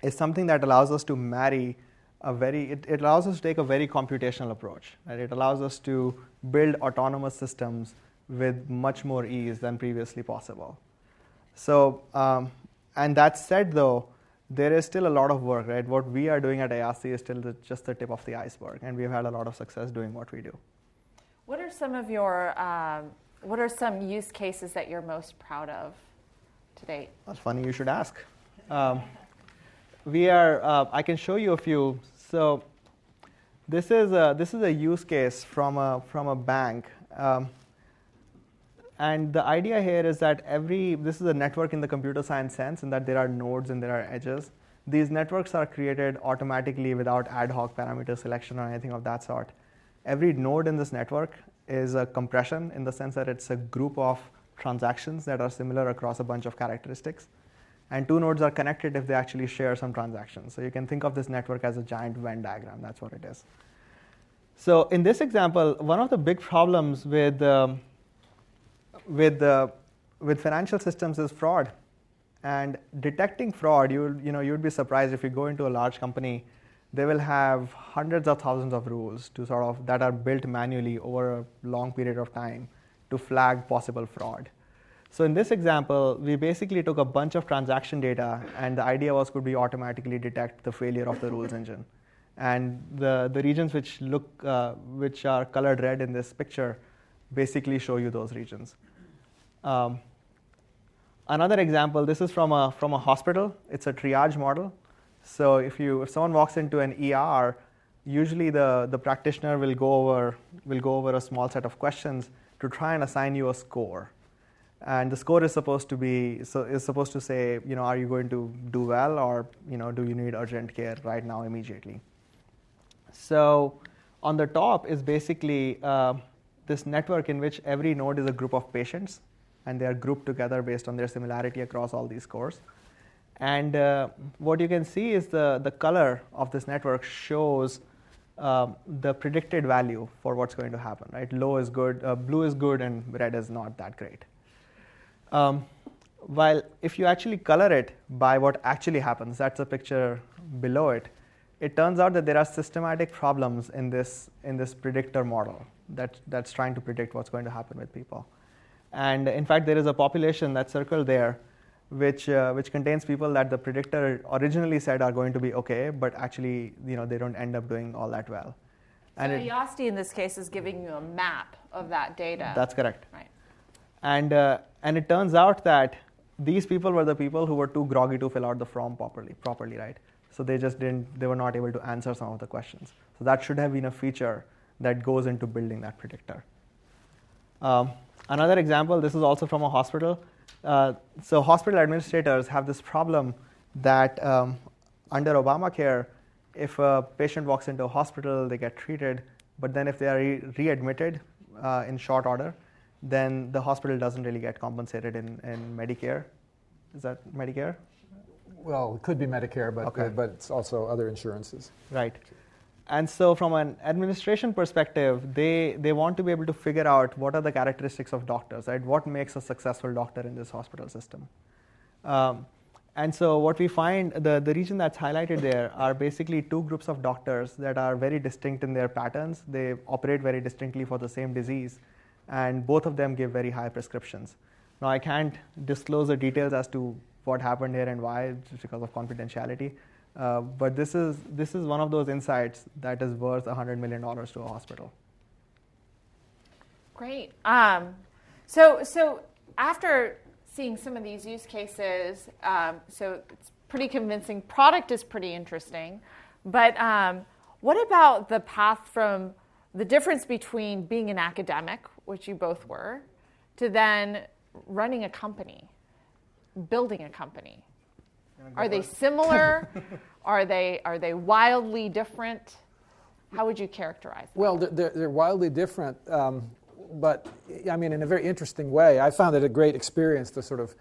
is something that allows us to marry a very. It, it allows us to take a very computational approach. Right? It allows us to build autonomous systems with much more ease than previously possible. So, um, and that said, though, there is still a lot of work, right? What we are doing at Ayasdi is still the, just the tip of the iceberg, and we've had a lot of success doing what we do. What are some of your um, what are some use cases that you're most proud of That's funny you should ask. Um, we are. Uh, I can show you a few. So this is a, this is a use case from a from a bank. Um, and the idea here is that every, this is a network in the computer science sense, in that there are nodes and there are edges. These networks are created automatically without ad hoc parameter selection or anything of that sort. Every node in this network is a compression in the sense that it's a group of transactions that are similar across a bunch of characteristics. And two nodes are connected if they actually share some transactions. So you can think of this network as a giant Venn diagram. That's what it is. So in this example, one of the big problems with um, with, uh, with financial systems is fraud. And detecting fraud, you, you know, you'd be surprised if you go into a large company, they will have hundreds of thousands of rules to sort of that are built manually over a long period of time to flag possible fraud. So in this example, we basically took a bunch of transaction data, and the idea was could we automatically detect the failure of the rules engine. And the, the regions which look, uh, which are colored red in this picture, basically show you those regions. Um, another example, this is from a, from a hospital. It's a triage model. So if, you, if someone walks into an ER, usually the, the practitioner will go, over, will go over a small set of questions to try and assign you a score. And the score is supposed to be so is supposed to say, you know, are you going to do well or you know, do you need urgent care right now immediately? So on the top is basically uh, this network in which every node is a group of patients and they are grouped together based on their similarity across all these scores. And uh, what you can see is the, the color of this network shows um, the predicted value for what's going to happen. Right, low is good, uh, blue is good, and red is not that great. Um, while if you actually color it by what actually happens, that's a picture below it. It turns out that there are systematic problems in this in this predictor model that that's trying to predict what's going to happen with people. And in fact, there is a population that's circled there, which, uh, which contains people that the predictor originally said are going to be okay, but actually, you know, they don't end up doing all that well. And so Ayasdi in this case is giving you a map of that data. That's correct. Right. And, uh, and it turns out that these people were the people who were too groggy to fill out the form properly, properly, right? So they just didn't, they were not able to answer some of the questions. So that should have been a feature that goes into building that predictor. Um, Another example, this is also from a hospital. Uh, so hospital administrators have this problem that um, under Obamacare, if a patient walks into a hospital, they get treated, but then if they are re- readmitted uh, in short order, then the hospital doesn't really get compensated in, in Medicare. Is that Medicare? Well, it could be Medicare, but, okay. uh, but it's also other insurances. Right. And so, from an administration perspective, they, they want to be able to figure out what are the characteristics of doctors, right? What makes a successful doctor in this hospital system? Um, and so, what we find, the, the region that's highlighted there are basically two groups of doctors that are very distinct in their patterns. They operate very distinctly for the same disease, and both of them give very high prescriptions. Now, I can't disclose the details as to what happened here and why, just because of confidentiality. Uh, but this is, this is one of those insights that is worth $100 million to a hospital. Great. Um, so, so after seeing some of these use cases, um, so it's pretty convincing. Product is pretty interesting. But um, what about the path from the difference between being an academic, which you both were, to then running a company, building a company? Are they similar? are they are they wildly different? How would you characterize them? Well, they're, they're wildly different, um, but I mean, in a very interesting way. I found it a great experience to sort of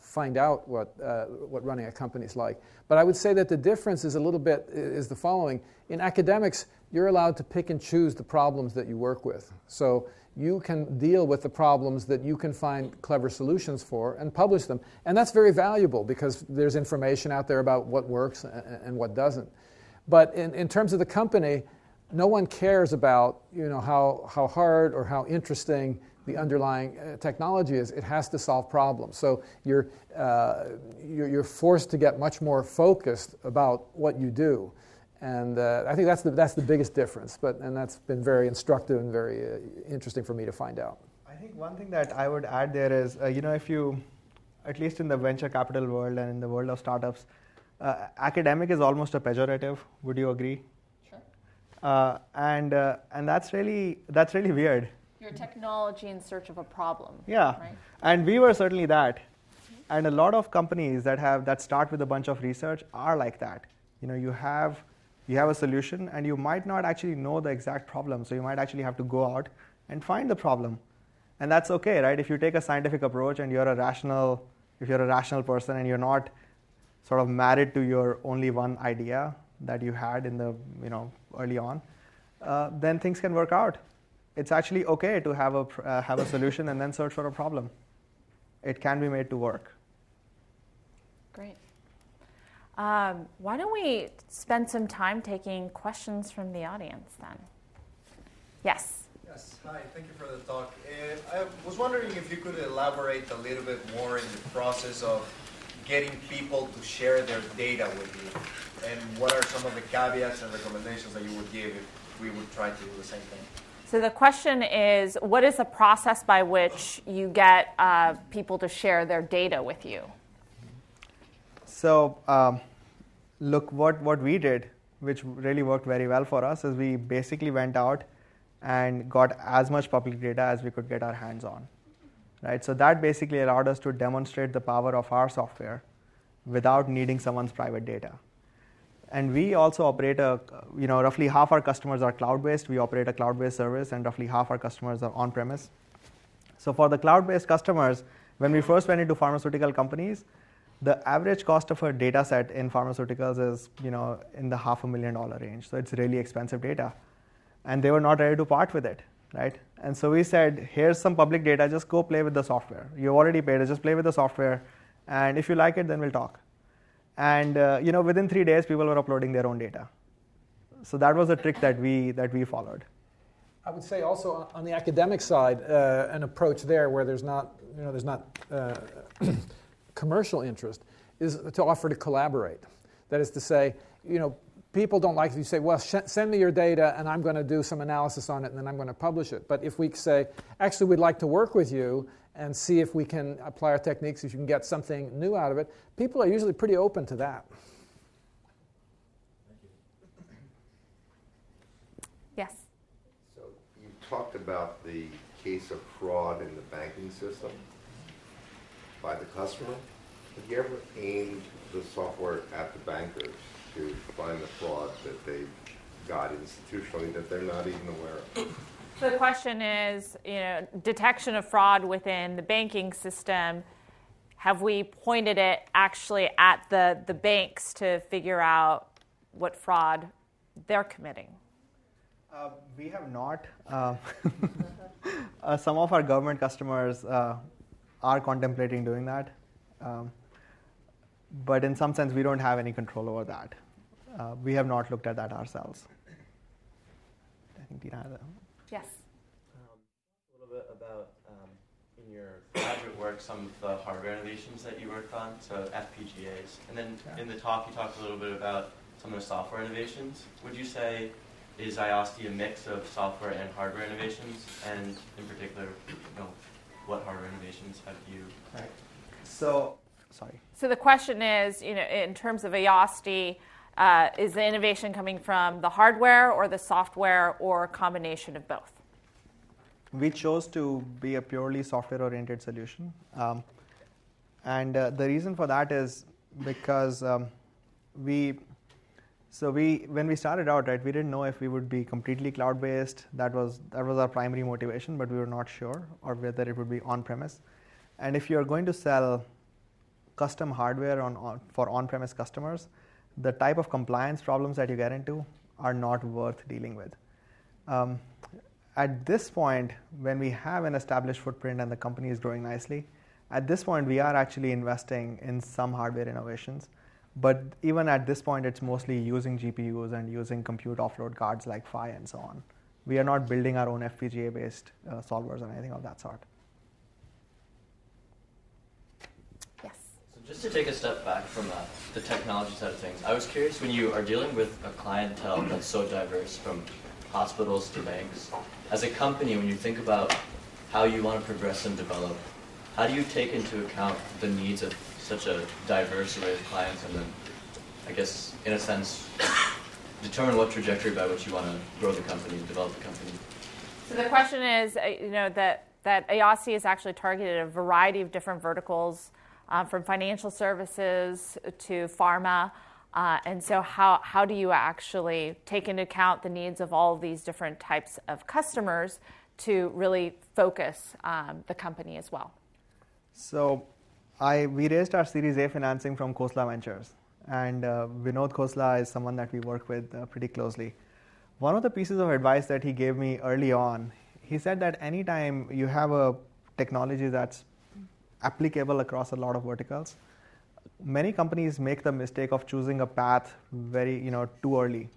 find out what uh, what running a company is like. But I would say that the difference is a little bit is the following: in academics, you're allowed to pick and choose the problems that you work with. So you can deal with the problems that you can find clever solutions for and publish them. And that's very valuable because there's information out there about what works and, what doesn't. But in, in terms of the company, no one cares about you know, how, how hard or how interesting the underlying uh, technology is it has to solve problems. So you're, uh, you're, you're, forced to get much more focused about what you do. And uh, I think that's the, that's the biggest difference. But, and that's been very instructive and very uh, interesting for me to find out. I think one thing that I would add there is, uh, you know, if you, at least in the venture capital world and in the world of startups, uh, academic is almost a pejorative. Would you agree? Sure. and, and that's, really, that's really weird your technology in search of a problem. Yeah, right? and we were certainly that. And a lot of companies that have that start with a bunch of research are like that. You know, you have you have a solution, and you might not actually know the exact problem, so you might actually have to go out and find the problem, and that's okay, right? If you take a scientific approach and you're a rational, if you're a rational person and you're not sort of married to your only one idea that you had in the you know early on, uh, then things can work out it's actually okay to have a, uh, have a solution and then search for a problem. It can be made to work. Great. Um, why don't we spend some time taking questions from the audience then? Yes. Yes. Hi. Thank you for the talk. Uh, I was wondering if you could elaborate a little bit more in the process of getting people to share their data with you, and what are some of the caveats and recommendations that you would give if we would try to do the same thing. So the question is, what is the process by which you get uh, people to share their data with you? So, um, look, what, what we did, which really worked very well for us, is we basically went out and got as much public data as we could get our hands on. Right? So that basically allowed us to demonstrate the power of our software without needing someone's private data. And we also operate a, you know, roughly half our customers are cloud-based. We operate a cloud-based service, and roughly half our customers are on-premise. So for the cloud-based customers, when we first went into pharmaceutical companies, the average cost of a data set in pharmaceuticals is, you know, in the half a million dollar range. So it's really expensive data. And they were not ready to part with it, right? And so we said, here's some public data, just go play with the software. You already paid just play with the software. And if you like it, then we'll talk. And uh, you know, within three days, people were uploading their own data. So that was a trick that we that we followed. I would say also on the academic side, uh, an approach there where there's not you know there's not uh, commercial interest is to offer to collaborate. That is to say, you know, people don't like if you say, well, sh- send me your data and I'm going to do some analysis on it and then I'm going to publish it. But if we say, actually, we'd like to work with you and see if we can apply our techniques, if you can get something new out of it, people are usually pretty open to that. Yes. So you talked about the case of fraud in the banking system by the customer. Have you ever aimed the software at the bankers to find the fraud that they got institutionally that they're not even aware of? So the question is, you know, detection of fraud within the banking system. Have we pointed it actually at the, the banks to figure out what fraud they're committing? Uh, we have not. Uh, uh, some of our government customers uh, are contemplating doing that. Um, but in some sense, we don't have any control over that. Uh, we have not looked at that ourselves. I think Dina has a Yes. Um, a little bit about um, in your graduate work some of the hardware innovations that you worked on, so FPGAs, and then yeah. in the talk you talked a little bit about some of the software innovations. Would you say is Ayasdi a mix of software and hardware innovations, and in particular, you know, what hardware innovations have you? Right. So, sorry. So the question is, you know, in terms of Ayasdi uh, is the innovation coming from the hardware or the software or a combination of both? We chose to be a purely software oriented solution. Um, and uh, the reason for that is because um, we so we when we started out right we didn't know if we would be completely cloud based that was that was our primary motivation but we were not sure or whether it would be on premise and if you're going to sell custom hardware on, on for on premise customers the type of compliance problems that you get into are not worth dealing with. Um, at this point, when we have an established footprint and the company is growing nicely, at this point we are actually investing in some hardware innovations. But even at this point, it's mostly using GPUs and using compute offload cards like Phi and so on. We are not building our own FPGA-based uh, solvers or anything of that sort. Yes. So just to take a step back from uh, the technology side of things, I was curious when you are dealing with a clientele that's so diverse from hospitals to banks, as a company, when you think about how you want to progress and develop, how do you take into account the needs of such a diverse array of clients and then, I guess, in a sense, determine what trajectory by which you want to grow the company, develop the company? So the question is, uh, you know, that, that Ayasdi is actually targeted a variety of different verticals, uh, from financial services to pharma. Uh, and so, how, how do you actually take into account the needs of all of these different types of customers to really focus um, the company as well? So, I, we raised our Series A financing from Khosla Ventures, and uh, Vinod Khosla is someone that we work with uh, pretty closely. One of the pieces of advice that he gave me early on, he said that anytime you have a technology that's applicable across a lot of verticals, many companies make the mistake of choosing a path very, you know, too early.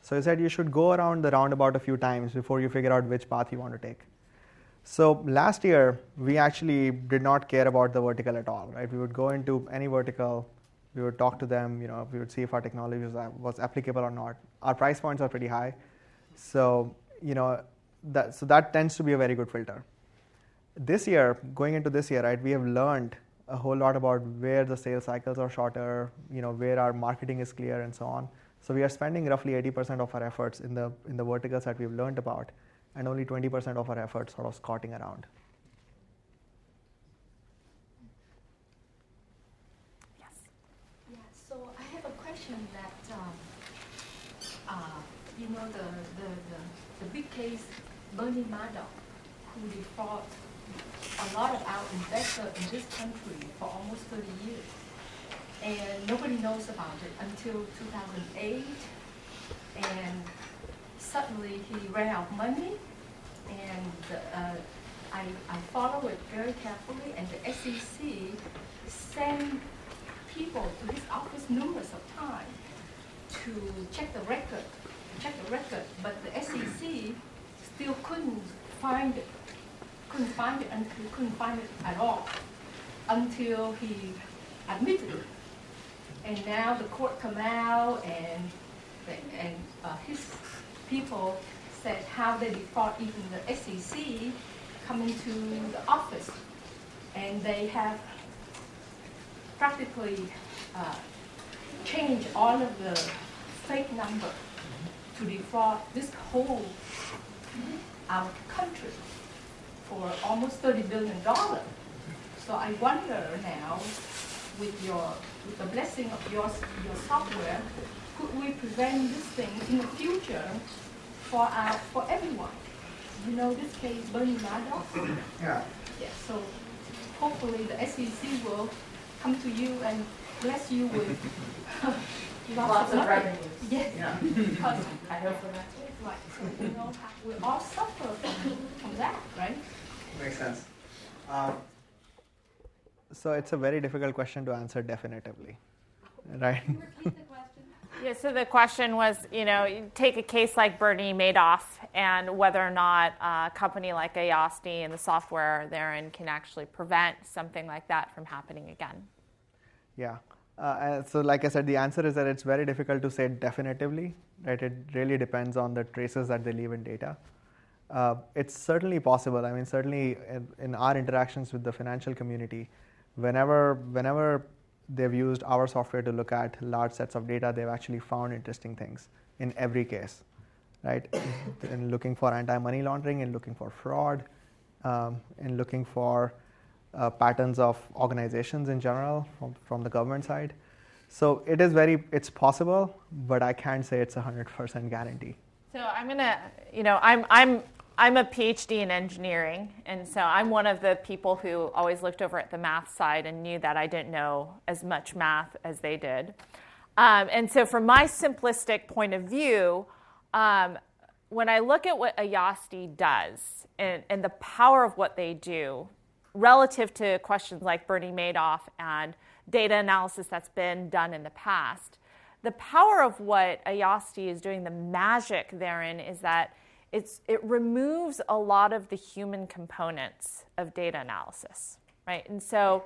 So he said you should go around the roundabout a few times before you figure out which path you want to take. So last year, we actually did not care about the vertical at all, right? We would go into any vertical, we would talk to them, you know, we would see if our technology was, was applicable or not. Our price points are pretty high, so you know, that, so that tends to be a very good filter. This year, going into this year, right, we have learned a whole lot about where the sales cycles are shorter, you know, where our marketing is clear, and so on. So we are spending roughly 80% of our efforts in the in the verticals that we've learned about and only 20% of our efforts sort of scouting around. Yes. Yeah, so I have a question that, um, uh, you know, the, the, the, the, big case, Bernie Madoff, who defrauded a lot of our investors in this country for almost 30 years. And nobody knows about it until 2008. And suddenly he ran out of money, and uh, I, I follow it very carefully, and the SEC sent people to his office numerous of times to check the record, check the record, but the SEC still couldn't find it, couldn't find it, and couldn't find it at all until he admitted it. And now the court come out and and uh, his people said how they defraud even the SEC coming to the office. And they have practically uh, changed all of the fake number to defraud this whole our country for almost $30 billion. So I wonder now, with your with the blessing of your, your software, could we prevent this thing in the future for our, for everyone? You know this case, Bernie Madoff? Yeah. Yeah, so hopefully the SEC will come to you and bless you with lots, lots of, of revenue. Yes. Yeah. because I hope for that. Right. So, you know, we all suffer from, from that, right? Makes sense. Um, so it's a very difficult question to answer definitively, right? Yeah, so the question was, you know, take a case like Bernie Madoff and whether or not a company like Ayasdi and the software therein can actually prevent something like that from happening again. Yeah. Uh, so, like I said, the answer is that it's very difficult to say definitively, right? It really depends on the traces that they leave in data. Uh, it's certainly possible. I mean, certainly in, in our interactions with the financial community, whenever whenever they've used our software to look at large sets of data, they've actually found interesting things in every case, right? in looking for anti-money laundering, in looking for fraud, um, in looking for uh, patterns of organizations in general from, from the government side. So it is very, it's possible, but I can't say it's a 100% guarantee. So I'm gonna, you know, I'm, I'm I'm a PhD in engineering, and so I'm one of the people who always looked over at the math side and knew that I didn't know as much math as they did. Um, and so, from my simplistic point of view, um, when I look at what Ayasdi does and, and the power of what they do relative to questions like Bernie Madoff and data analysis that's been done in the past, the power of what Ayasdi is doing, the magic therein is that it's, it removes a lot of the human components of data analysis, right? And so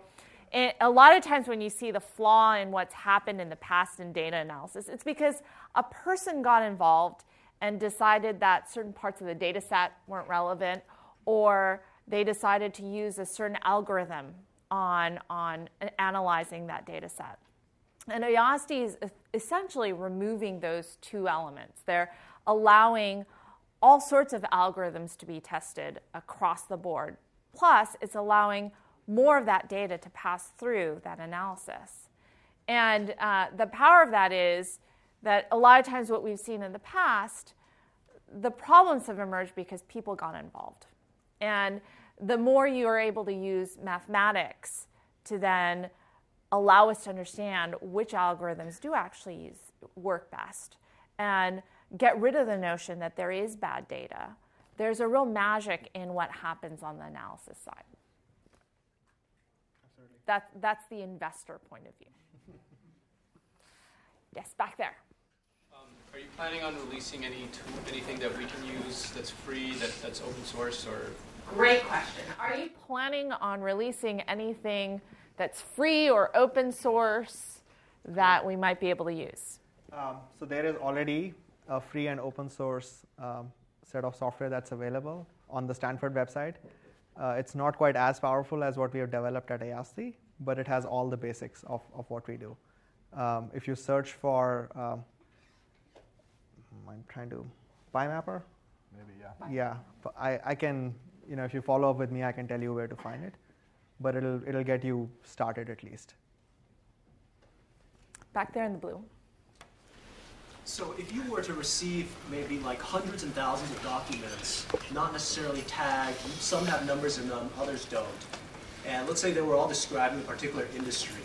it, a lot of times when you see the flaw in what's happened in the past in data analysis, it's because a person got involved and decided that certain parts of the data set weren't relevant, or they decided to use a certain algorithm on, on analyzing that data set. And Ayasdi is essentially removing those two elements. They're allowing all sorts of algorithms to be tested across the board. Plus, it's allowing more of that data to pass through that analysis. And uh, the power of that is that a lot of times what we've seen in the past, the problems have emerged because people got involved. And the more you are able to use mathematics to then allow us to understand which algorithms do actually use, work best and get rid of the notion that there is bad data. There's a real magic in what happens on the analysis side. Absolutely. That, that's the investor point of view. yes, back there. Um, are you planning on releasing any tool, anything that we can use that's free, that, that's open source, or? Great question. Are you planning on releasing anything that's free or open source that we might be able to use? Um, so there is already a free and open source um, set of software that's available on the Stanford website. Uh, it's not quite as powerful as what we have developed at Ayasdi, but it has all the basics of, of what we do. Um, if you search for, um, I'm trying to, PyMapper? Maybe, yeah. Yeah, I, I can, you know, if you follow up with me, I can tell you where to find it, but it'll, it'll get you started at least. Back there in the blue. So if you were to receive maybe like hundreds and thousands of documents, not necessarily tagged, some have numbers in them, others don't, and let's say they were all describing a particular industry,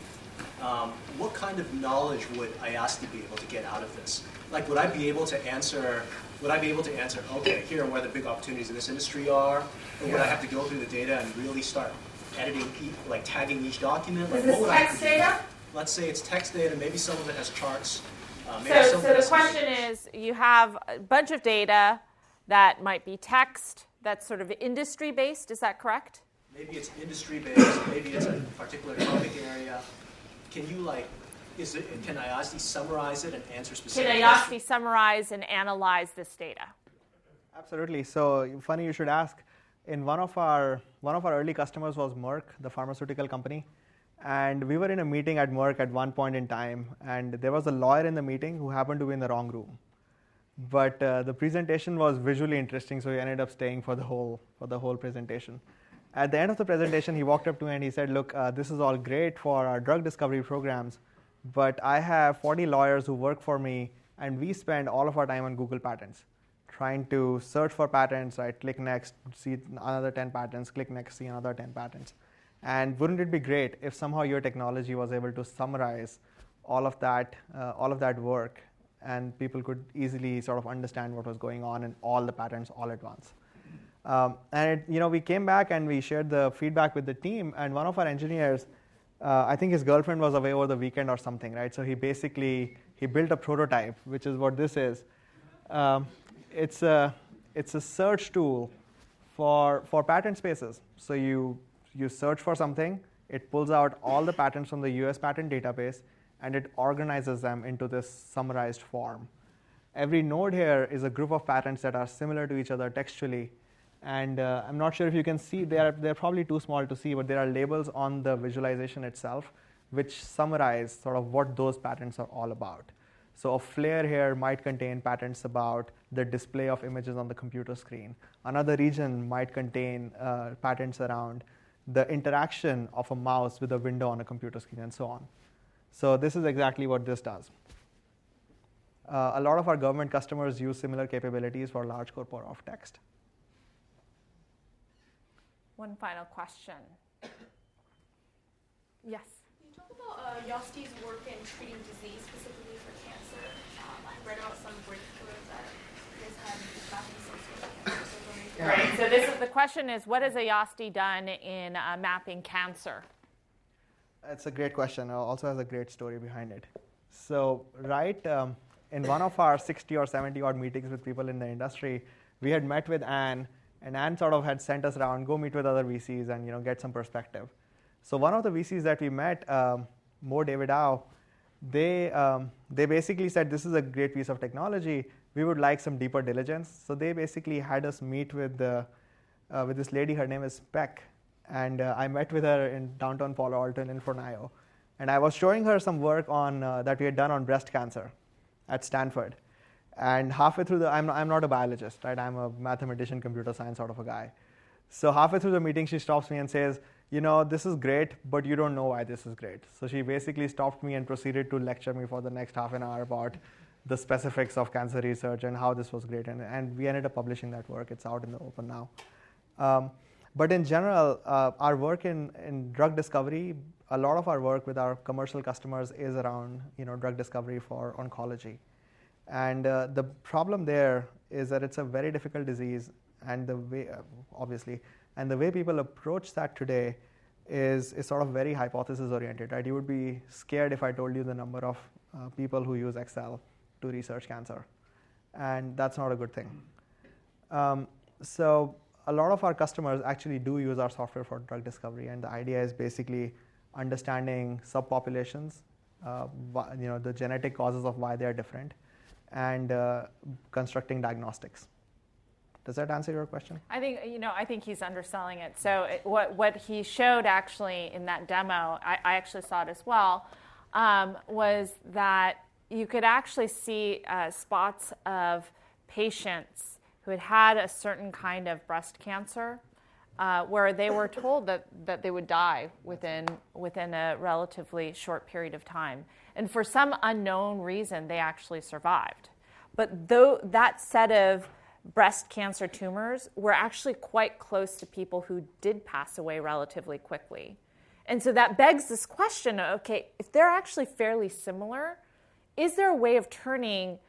um, what kind of knowledge would Ayasdi be able to get out of this? Like, would I be able to answer? Would I be able to answer? Okay, here are where the big opportunities in this industry are, or would I have to go through the data and really start editing, like tagging each document? Like, Is this text data? Let's say it's text data. Maybe some of it has charts. Um, so, so the question is you have a bunch of data that might be text that's sort of industry based, is that correct? Maybe it's industry based, maybe it's a particular topic area. Can you like, is it, can Ayasdi summarize it and answer specific Can Ayasdi summarize and analyze this data? Absolutely. So funny you should ask. In one of our one of our early customers was Merck, the pharmaceutical company. And we were in a meeting at Merck at one point in time, and there was a lawyer in the meeting who happened to be in the wrong room. But uh, the presentation was visually interesting, so he ended up staying for the whole for the whole presentation. At the end of the presentation, he walked up to me and he said, "Look, uh, this is all great for our drug discovery programs, but I have 40 lawyers who work for me, and we spend all of our time on Google Patents, trying to search for patents. Right? Click next, see another 10 patents. Click next, see another 10 patents." And wouldn't it be great if somehow your technology was able to summarize all of that, uh, all of that work, and people could easily sort of understand what was going on in all the patterns all at once. Um, and it, you know, we came back and we shared the feedback with the team, and one of our engineers, uh, I think his girlfriend was away over the weekend or something, right? So he basically he built a prototype, which is what this is. Um, it's a it's a search tool for for patent spaces. So you you search for something, it pulls out all the patents from the US patent database, and it organizes them into this summarized form. Every node here is a group of patents that are similar to each other textually. And uh, I'm not sure if you can see, they're, they're probably too small to see, but there are labels on the visualization itself which summarize sort of what those patents are all about. So a flare here might contain patents about the display of images on the computer screen. Another region might contain uh, patents around the interaction of a mouse with a window on a computer screen, and so on. So this is exactly what this does. Uh, a lot of our government customers use similar capabilities for large corpora of text. One final question. Yes. Can you talk about uh, Ayasdi's work in treating disease, specifically for cancer? Um, I read about some breakthroughs that you guys had back in Right. So this is the question is what has Ayasdi done in uh, mapping cancer? It's a great question. It also has a great story behind it. So right um, in one of our 60 or 70 odd meetings with people in the industry, we had met with Anne, and Anne sort of had sent us around, go meet with other VCs and you know get some perspective. So one of the VCs that we met, um, Mohr Davidow, they um, they basically said this is a great piece of technology. We would like some deeper diligence. So they basically had us meet with the, uh, with this lady. Her name is Peck, and uh, I met with her in downtown Palo Alto in Inferno, and I was showing her some work on uh, that we had done on breast cancer at Stanford. And halfway through the, I'm, I'm not a biologist, right? I'm a mathematician, computer science sort of a guy. So halfway through the meeting, she stops me and says, you know, this is great, but you don't know why this is great. So she basically stopped me and proceeded to lecture me for the next half an hour about the specifics of cancer research and how this was great. And, and we ended up publishing that work. It's out in the open now. Um, but in general, uh, our work in, in drug discovery, a lot of our work with our commercial customers is around you know, drug discovery for oncology. And uh, the problem there is that it's a very difficult disease, and the way, uh, obviously, and the way people approach that today is, is sort of very hypothesis oriented, right? You would be scared if I told you the number of uh, people who use Excel to research cancer, and that's not a good thing. Um, so a lot of our customers actually do use our software for drug discovery, and the idea is basically understanding subpopulations, uh, you know, the genetic causes of why they are different, and uh, constructing diagnostics. Does that answer your question? I think you know. I think he's underselling it. So it, what what he showed actually in that demo, I, I actually saw it as well, um, was that you could actually see uh, spots of patients who had had a certain kind of breast cancer, uh, where they were told that that they would die within within a relatively short period of time, and for some unknown reason, they actually survived. But though that set of breast cancer tumors were actually quite close to people who did pass away relatively quickly. And so that begs this question okay, if they're actually fairly similar, is there a way of turning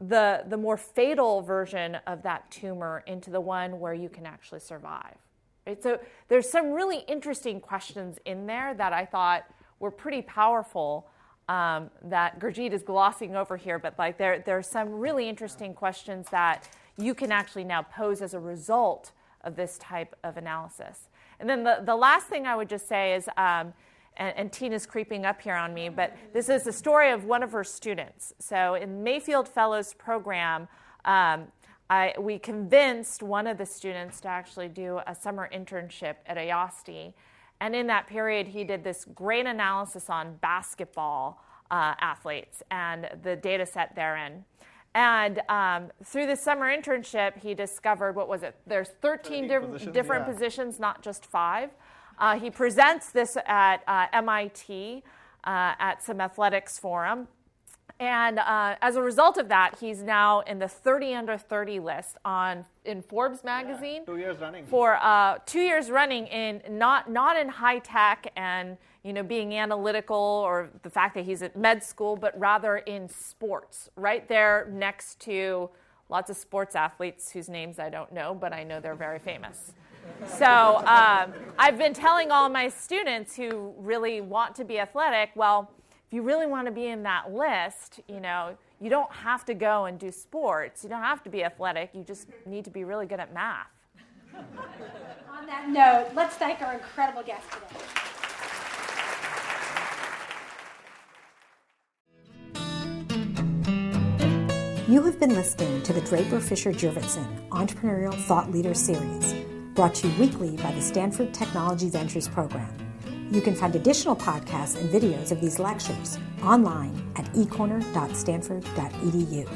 the, the more fatal version of that tumor into the one where you can actually survive? Right? So there's some really interesting questions in there that I thought were pretty powerful. Um, that Gurjeet is glossing over here, but like there, there are some really interesting questions that you can actually now pose as a result of this type of analysis. And then the, the last thing I would just say is, um, and, and, Tina's creeping up here on me, but this is the story of one of her students. So in Mayfield Fellows program, um, I, we convinced one of the students to actually do a summer internship at Ayasdi. And in that period, he did this great analysis on basketball uh, athletes and the data set therein. And um, through the summer internship, he discovered what was it? There's 13 di- positions, different yeah. positions, not just five. Uh, he presents this at uh, MIT uh, at some athletics forum. And uh, as a result of that, he's now in the 30 under 30 list on in Forbes magazine. Yeah, two years running. For uh, two years running in not not in high tech and you know, being analytical or the fact that he's at med school, but rather in sports, right there next to lots of sports athletes whose names I don't know, but I know they're very famous. So um, I've been telling all my students who really want to be athletic, well, if you really want to be in that list, you know, you don't have to go and do sports. You don't have to be athletic. You just need to be really good at math. On that note, let's thank our incredible guest today. You have been listening to the Draper Fisher Jurvetson Entrepreneurial Thought Leader Series, brought to you weekly by the Stanford Technology Ventures Program. You can find additional podcasts and videos of these lectures online at ecorner.stanford.edu.